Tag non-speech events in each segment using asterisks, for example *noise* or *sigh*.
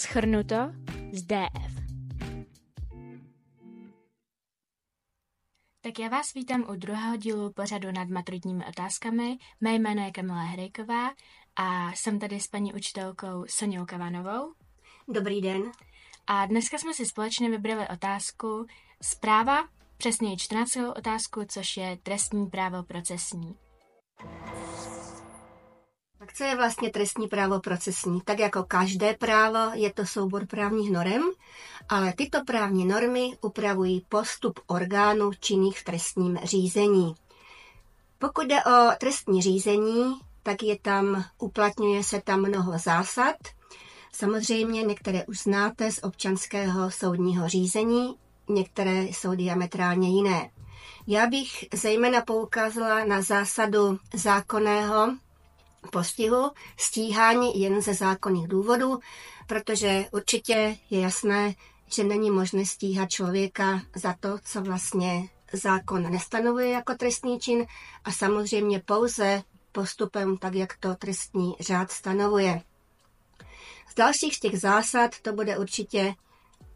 Schrnuto z DF. Tak já vás vítám u druhého dílu pořadu nad maturitními otázkami. Mé jméno je Kamila Hrejková a jsem tady s paní učitelkou Soněou Kavanovou. Dobrý den. A dneska jsme si společně vybrali otázku zpráva, přesněji 14. otázku, což je trestní právo procesní. Tak co je vlastně trestní právo procesní? Tak jako každé právo je to soubor právních norem, ale tyto právní normy upravují postup orgánů činných v trestním řízení. Pokud jde o trestní řízení, tak je tam, uplatňuje se tam mnoho zásad. Samozřejmě některé už znáte z občanského soudního řízení, některé jsou diametrálně jiné. Já bych zejména poukázala na zásadu zákonného postihu, stíhání jen ze zákonných důvodů, protože určitě je jasné, že není možné stíhat člověka za to, co vlastně zákon nestanovuje jako trestný čin a samozřejmě pouze postupem, tak jak to trestní řád stanovuje. Z dalších z těch zásad to bude určitě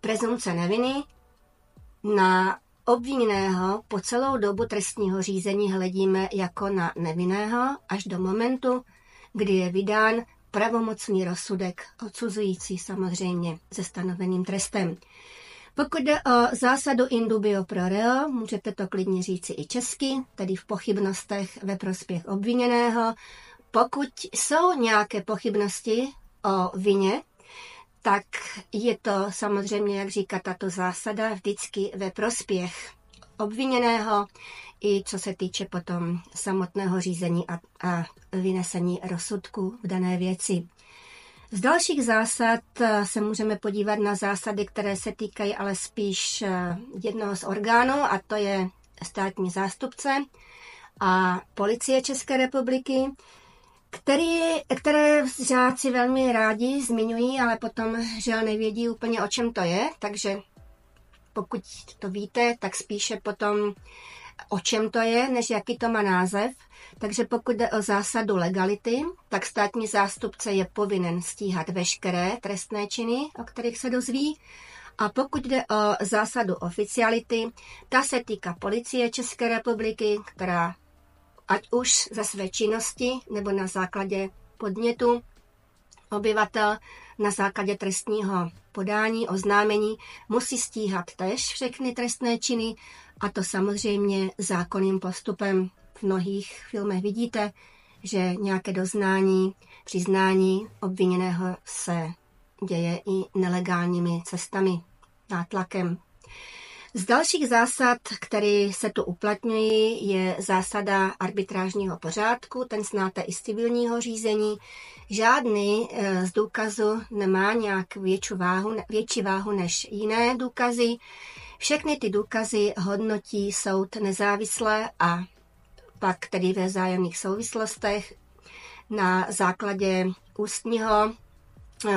prezumce neviny. Na obviněného po celou dobu trestního řízení hledíme jako na nevinného až do momentu, kdy je vydán pravomocný rozsudek, odsuzující samozřejmě se stanoveným trestem. Pokud jde o zásadu indubio pro reo, můžete to klidně říci i česky, tedy v pochybnostech ve prospěch obviněného. Pokud jsou nějaké pochybnosti o vině, tak je to samozřejmě, jak říká tato zásada, vždycky ve prospěch obviněného, i co se týče potom samotného řízení a, a vynesení rozsudku v dané věci. Z dalších zásad eh, se můžeme podívat na zásady, které se týkají ale spíš eh, jednoho z orgánů, a to je státní zástupce a policie České republiky, který, které žáci velmi rádi zmiňují, ale potom žel nevědí úplně, o čem to je, takže pokud to víte, tak spíše potom o čem to je, než jaký to má název. Takže pokud jde o zásadu legality, tak státní zástupce je povinen stíhat veškeré trestné činy, o kterých se dozví. A pokud jde o zásadu oficiality, ta se týká policie České republiky, která ať už za své činnosti nebo na základě podnětu obyvatel na základě trestního podání, oznámení musí stíhat tež všechny trestné činy a to samozřejmě zákonným postupem. V mnohých filmech vidíte, že nějaké doznání, přiznání obviněného se děje i nelegálními cestami, nátlakem. Z dalších zásad, které se tu uplatňují, je zásada arbitrážního pořádku, ten znáte i z civilního řízení. Žádný eh, z důkazu nemá nějak větší váhu, větší váhu než jiné důkazy. Všechny ty důkazy hodnotí soud nezávisle a pak tedy ve zájemných souvislostech na základě ústního eh,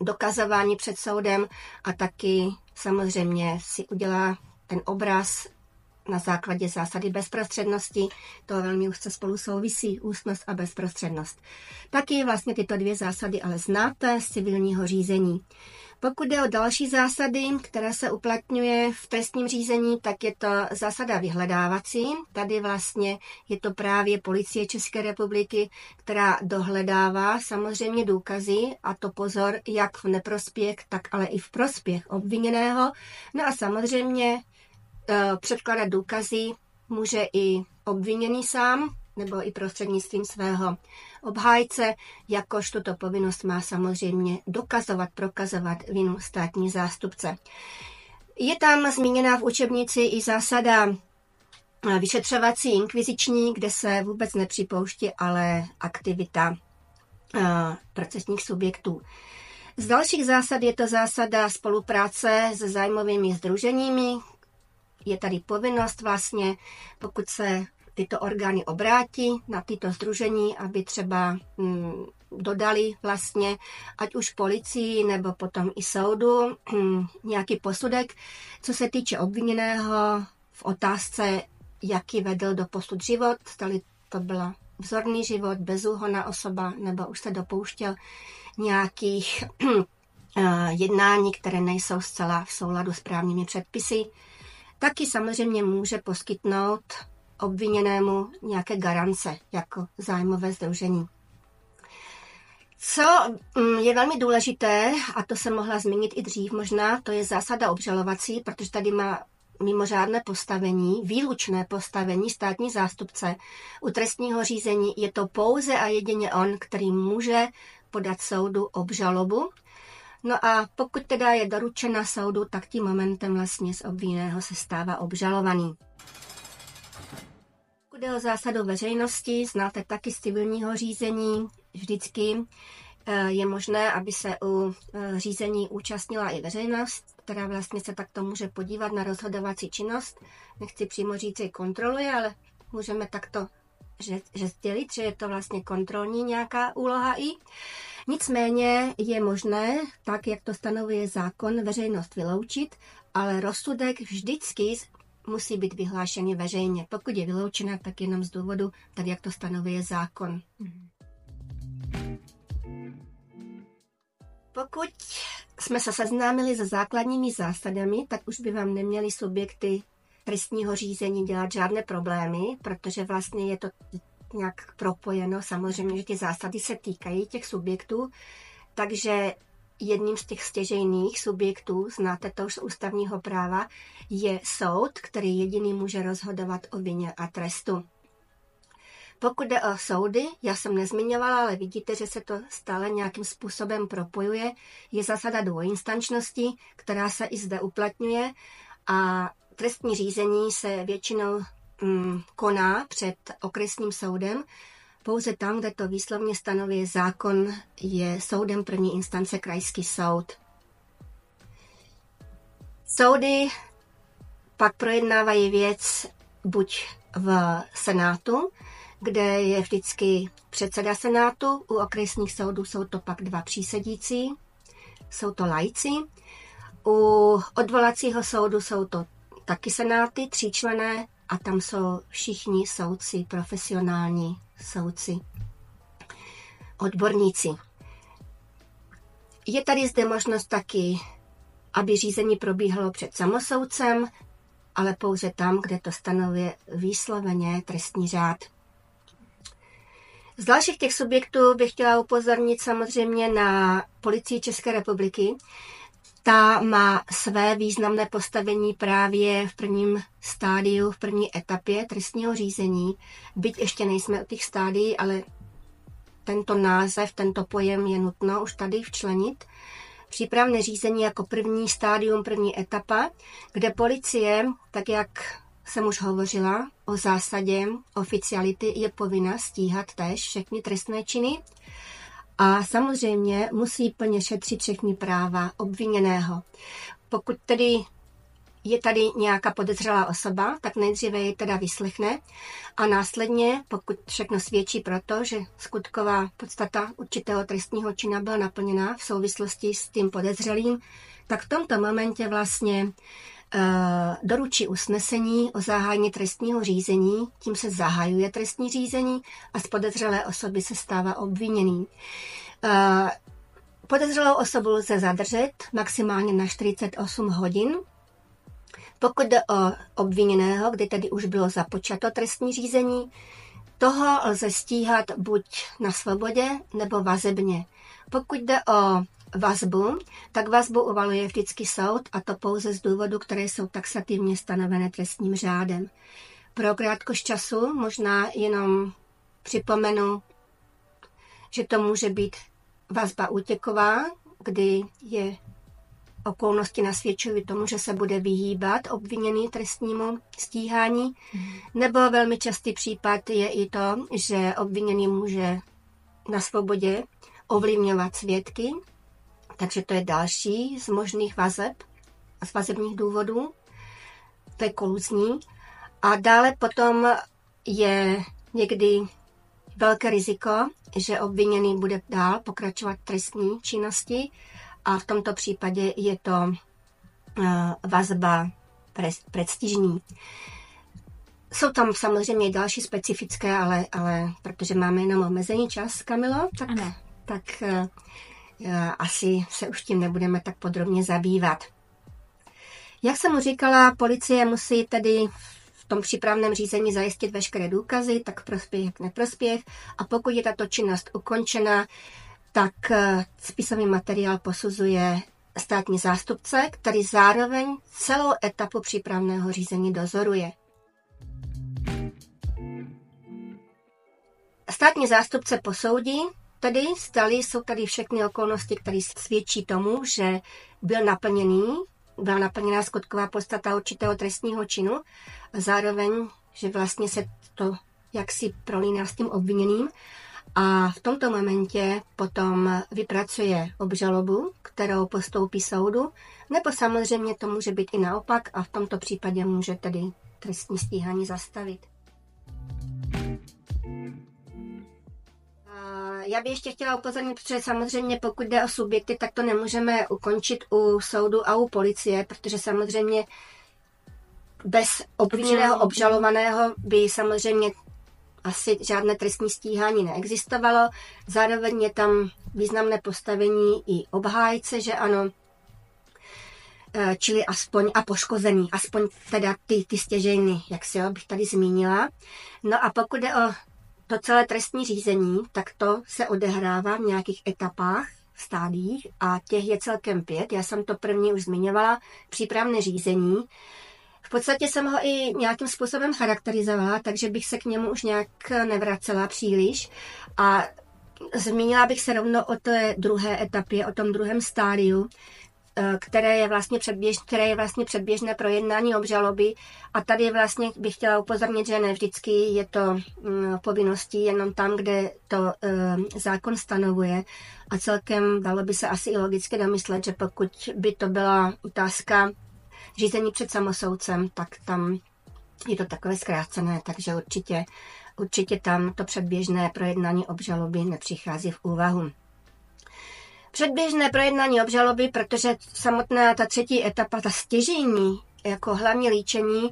dokazování před soudem a taky samozřejmě si udělá ten obraz na základě zásady bezprostřednosti. To velmi úzce spolu souvisí, ústnost a bezprostřednost. Taky vlastně tyto dvě zásady ale znáte z civilního řízení. Pokud jde o další zásady, která se uplatňuje v trestním řízení, tak je to zásada vyhledávací. Tady vlastně je to právě policie České republiky, která dohledává samozřejmě důkazy, a to pozor, jak v neprospěch, tak ale i v prospěch obviněného. No a samozřejmě e, předkládat důkazy může i obviněný sám, nebo i prostřednictvím svého obhájce, jakož tuto povinnost má samozřejmě dokazovat, prokazovat vinu státní zástupce. Je tam zmíněna v učebnici i zásada eh, vyšetřovací inkviziční, kde se vůbec nepřipouští, ale aktivita uh, procesních subjektů. Z dalších zásad je to zásada spolupráce se zájmovými združeními. Je tady povinnost vlastně, pokud se tyto orgány obrátí na tyto združení, aby třeba hm, dodali vlastně, ať už policii nebo potom i soudu, hm, nějaký posudek, co se týče obviněného v otázce, jaký vedl do posud život, stali to byla vzorný život, bezúhonná osoba, nebo už se dopouštěl nějakých *clears throat* jednání, které nejsou zcela v souladu s právními předpisy. Taky samozřejmě může poskytnout obviněnému nějaké garance jako zájmové združení. Co mm, je velmi důležité, a to jsem mohla zmínit i dřív možná, to je zásada obžalovací, protože tady má mimořádné postavení, výlučné postavení státní zástupce. U trestního řízení je to pouze a jedině on, který může podat soudu obžalobu. No a pokud teda je doručena soudu, tak tím momentem vlastně z obvinného se stává obžalovaný. Pokud je o zásadu veřejnosti, znáte taky z civilního řízení, vždycky eh, je možné, aby se u eh, řízení účastnila i veřejnost, která vlastně se takto může podívat na rozhodovací činnost. Nechci přímo říct, že kontroluje, ale můžeme takto že, že sdělit, že je to vlastně kontrolní nějaká úloha i. Nicméně je možné, tak jak to stanovuje zákon, veřejnost vyloučit, ale rozsudek vždycky musí být vyhlášený veřejně. Pokud je vyloučena, tak jenom z důvodu, tak jak to stanovuje zákon. Pokud jsme se seznámili se základními zásadami, tak už by vám neměli subjekty trestního řízení dělat žádné problémy, protože vlastně je to nějak propojeno. Samozřejmě, že ty zásady se týkají těch subjektů, takže jedním z těch stěžejných subjektů, znáte to už z ústavního práva, je soud, který jediný může rozhodovat o vině a trestu. Pokud jde o soudy, já jsem nezmiňovala, ale vidíte, že se to stále nějakým způsobem propojuje. Je zásada dvojinstančnosti, která se i zde uplatňuje a trestní řízení se většinou mm, koná před okresním soudem. Pouze tam, kde to výslovně stanoví zákon, je soudem první instance krajský soud. Soudy pak projednávají věc buď v Senátu, kde je vždycky předseda Senátu, u okresních soudů jsou to pak dva přísedící, jsou to lajci, u odvolacího soudu jsou to taky senáty, tříčlené, a tam jsou všichni soudci, profesionální soudci, odborníci. Je tady zde možnost taky, aby řízení probíhalo před samosoudcem, ale pouze tam, kde to stanovuje výsloveně trestní řád. Z dalších těch subjektů bych chtěla upozornit samozřejmě na policii České republiky. Ta má své významné postavení právě v prvním stádiu, v první etapě trestního řízení. Byť ještě nejsme u těch stádií, ale tento název, tento pojem je nutno už tady včlenit. Přípravné řízení jako první stádium, první etapa, kde policie, tak jak jsem už hovořila o zásadě oficiality, je povinna stíhat též všechny trestné činy a samozřejmě musí plně šetřit všechny práva obviněného. Pokud tedy je tady nějaká podezřelá osoba, tak nejdříve ji teda vyslechne a následně, pokud všechno svědčí pro to, že skutková podstata určitého trestního čina byla naplněna v souvislosti s tím podezřelým, tak v tomto momentě vlastně doručí usnesení o zahájení trestního řízení, tím se zahajuje trestní řízení a z podezřelé osoby se stává obviněný. Eh, podezřelou osobu lze zadržet maximálně na 48 hodin. Pokud jde o obviněného, kdy tedy už bylo započato trestní řízení, toho lze stíhat buď na svobodě nebo vazebně. Pokud jde o vazbu, tak vazbu uvaluje vždycky soud a to pouze z důvodu, které jsou taxativně stanovené trestním řádem. Pro krátkost času možná jenom připomenu, že to může být vazba útěková, kdy je okolnosti nasvědčují tomu, že se bude vyhýbat obviněný trestnímu stíhání. Nebo velmi častý případ je i to, že obviněný může na svobodě ovlivňovat svědky takže to je další z možných vazeb a z vazebních důvodů. To je koluzní. A dále potom je někdy velké riziko, že obviněný bude dál pokračovat trestní činnosti a v tomto případě je to uh, vazba prestižní. Jsou tam samozřejmě i další specifické, ale, ale protože máme jenom omezený čas, Kamilo, tak, tak uh, asi se už tím nebudeme tak podrobně zabývat. Jak jsem mu říkala, policie musí tedy v tom přípravném řízení zajistit veškeré důkazy, tak prospěch, jak neprospěch. A pokud je tato činnost ukončena, tak eh, spisový materiál posuzuje státní zástupce, který zároveň celou etapu přípravného řízení dozoruje. Státní zástupce posoudí, tedy stali jsou tady všechny okolnosti, které svědčí tomu, že byl naplněný, byla naplněná skutková podstata určitého trestního činu, zároveň, že vlastně se to jaksi prolíná s tím obviněným a v tomto momentě potom vypracuje obžalobu, kterou postoupí soudu, nebo samozřejmě to může být i naopak a v tomto případě může tedy trestní stíhání zastavit. Já bych ještě chtěla upozornit, protože samozřejmě pokud jde o subjekty, tak to nemůžeme ukončit u soudu a u policie, protože samozřejmě bez obviněného obžalovaného by samozřejmě asi žádné trestní stíhání neexistovalo. Zároveň je tam významné postavení i obhájce, že ano, e, čili aspoň a poškozený, aspoň teda ty, ty stěžejny, jak si jo, bych tady zmínila. No a pokud jde o to celé trestní řízení, tak to se odehrává v nějakých etapách, stádiích a těch je celkem pět. Já jsem to první už zmiňovala, přípravné řízení. V podstatě jsem ho i nějakým způsobem charakterizovala, takže bych se k němu už nějak nevracela příliš. A zmínila bych se rovno o té druhé etapě, o tom druhém stádiu, které je vlastně, předběž, které je vlastně předběžné projednání obžaloby. A tady vlastně bych chtěla upozornit, že ne vždycky je to mm, povinností jenom tam, kde to uh, zákon stanovuje. A celkem dalo by se asi i logicky domyslet, že pokud by to byla otázka řízení před samosoudcem, tak tam je to takové zkrácené, takže určitě, určitě tam to předběžné projednání obžaloby nepřichází v úvahu. Předběžné projednání obžaloby, protože samotná ta třetí etapa, ta stěžení, jako hlavní líčení,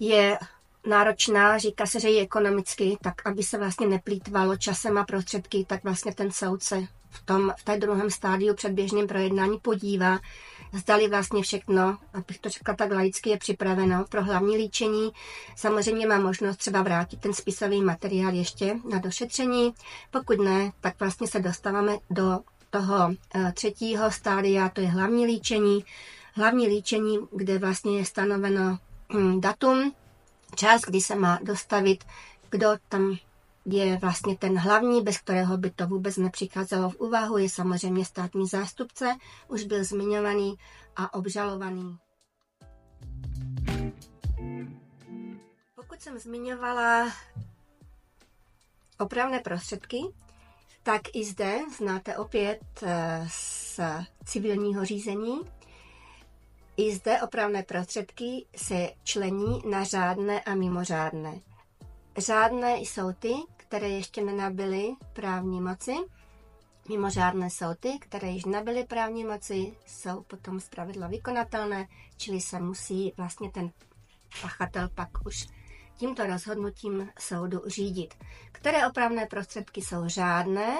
je náročná, říká se, že je ekonomicky, tak aby se vlastně neplýtvalo časem a prostředky, tak vlastně ten soudce v, tom, v té druhém stádiu předběžném projednání podívá, zdali vlastně všechno, abych to řekla tak laicky, je připraveno pro hlavní líčení. Samozřejmě má možnost třeba vrátit ten spisový materiál ještě na došetření. Pokud ne, tak vlastně se dostáváme do toho eh, třetího stádia, to je hlavní líčení. Hlavní líčení, kde vlastně je stanoveno hm, datum, čas, kdy se má dostavit, kdo tam je vlastně ten hlavní, bez kterého by to vůbec nepřicházelo v úvahu, je samozřejmě státní zástupce, už byl zmiňovaný a obžalovaný. Pokud jsem zmiňovala opravné prostředky, tak i zde znáte opět eh, z civilního řízení. I zde opravné prostředky se člení na řádné a mimořádné. Řádné jsou ty, které ještě nenabyly právní moci. Mimořádné jsou ty, které již nabyly právní moci, jsou potom zpravidla vykonatelné, čili se musí vlastně ten pachatel pak už tímto rozhodnutím soudu řídit. Které opravné prostředky jsou řádné?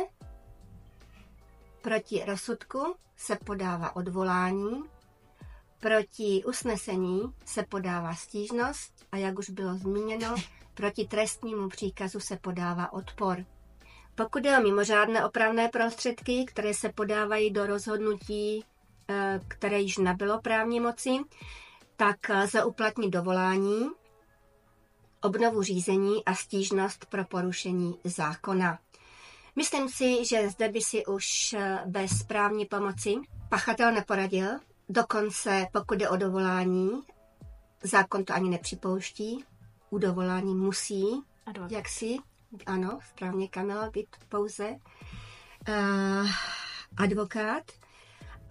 Proti rozsudku se podává odvolání, proti usnesení se podává stížnost a jak už bylo zmíněno, proti trestnímu příkazu se podává odpor. Pokud je o mimořádné opravné prostředky, které se podávají do rozhodnutí, eh, které již nabylo právní moci, tak lze uplatnit dovolání, obnovu řízení a stížnost pro porušení zákona. Myslím si, že zde by si už eh, bez právní pomoci pachatel neporadil, dokonce pokud je o dovolání, zákon to ani nepřipouští, u dovolání musí, Advokát. jak si, ano, správně Kamila, být pouze uh, advokát.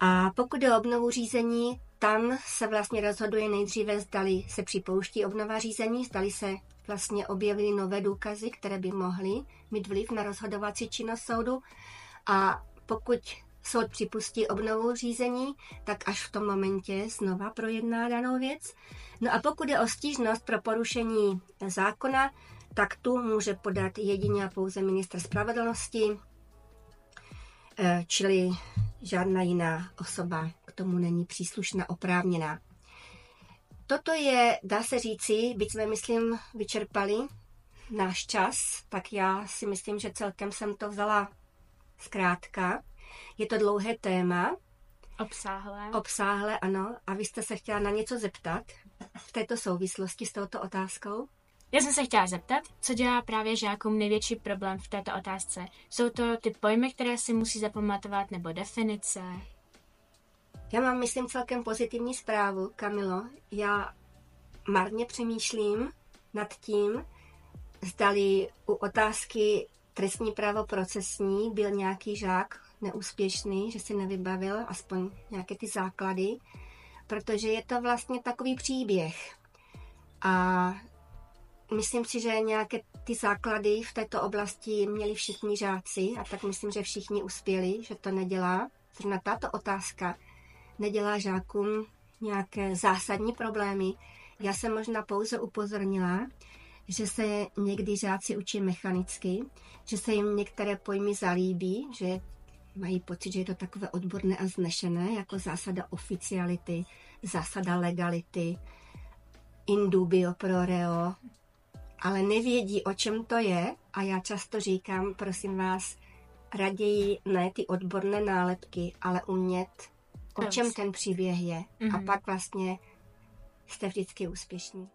A pokud je o obnovu řízení, tam se vlastně rozhoduje nejdříve, zdali se připouští obnova řízení, zdali se vlastně objevily nové důkazy, které by mohly mít vliv na rozhodovací činnost soudu. A pokud soud připustí obnovu řízení, tak až v tom momentě znova projedná danou věc. No a pokud je o stížnost pro porušení zákona, tak tu může podat jedině a pouze minister spravedlnosti, eh, čili žádná jiná osoba tomu není příslušná, oprávněná. Toto je, dá se říci, byť jsme, myslím, vyčerpali náš čas, tak já si myslím, že celkem jsem to vzala zkrátka. Je to dlouhé téma. Obsáhlé. Obsáhlé, ano. A vy jste se chtěla na něco zeptat v této souvislosti s touto otázkou? Já jsem se chtěla zeptat, co dělá právě žákům největší problém v této otázce. Jsou to ty pojmy, které si musí zapamatovat, nebo definice? Já mám, myslím, celkem pozitivní zprávu, Kamilo. Já marně přemýšlím nad tím, zdali u otázky trestní právo procesní byl nějaký žák neúspěšný, že si nevybavil aspoň nějaké ty základy, protože je to vlastně takový příběh. A myslím si, že nějaké ty základy v této oblasti měli všichni žáci a tak myslím, že všichni uspěli, že to nedělá. Zrovna tato otázka nedělá žákům nějaké zásadní problémy. Já jsem možná pouze upozornila, že se někdy žáci učí mechanicky, že se jim některé pojmy zalíbí, že mají pocit, že je to takové odborné a znešené, jako zásada oficiality, zásada legality, indubio pro reo, ale nevědí, o čem to je a já často říkám, prosím vás, raději ne ty odborné nálepky, ale umět, o čem ten příběh je. Mm-hmm. A mhm. pak vlastně jste vždycky úspěšní.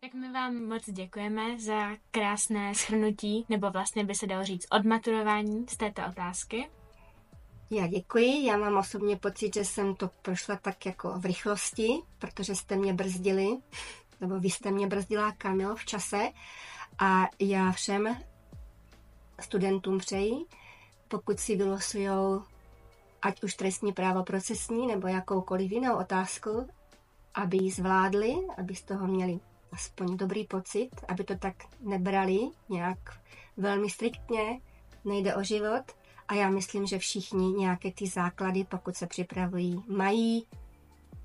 Tak my vám moc děkujeme za krásné shrnutí, nebo vlastně by se dalo říct odmaturování z této otázky. Já děkuji, já mám osobně pocit, že jsem to prošla tak jako v rychlosti, protože jste mě brzdili, *laughs* nebo vy jste mě brzdila, Kamil, v čase a já všem studentům přeji, pokud si vylosujou ať už trestní právo procesní nebo jakoukoliv jinou otázku, aby ji zvládli, aby z toho měli aspoň dobrý pocit, aby to tak nebrali nějak velmi striktně, nejde o život, a já myslím, že všichni nějaké ty základy, pokud se připravují, mají.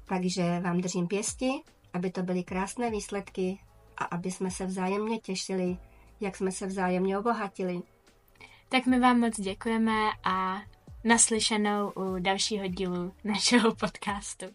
Takže vám držím pěsti, aby to byly krásné výsledky a aby jsme se vzájemně těšili, jak jsme se vzájemně obohatili. Tak my vám moc děkujeme a naslyšenou u dalšího dílu našeho podcastu.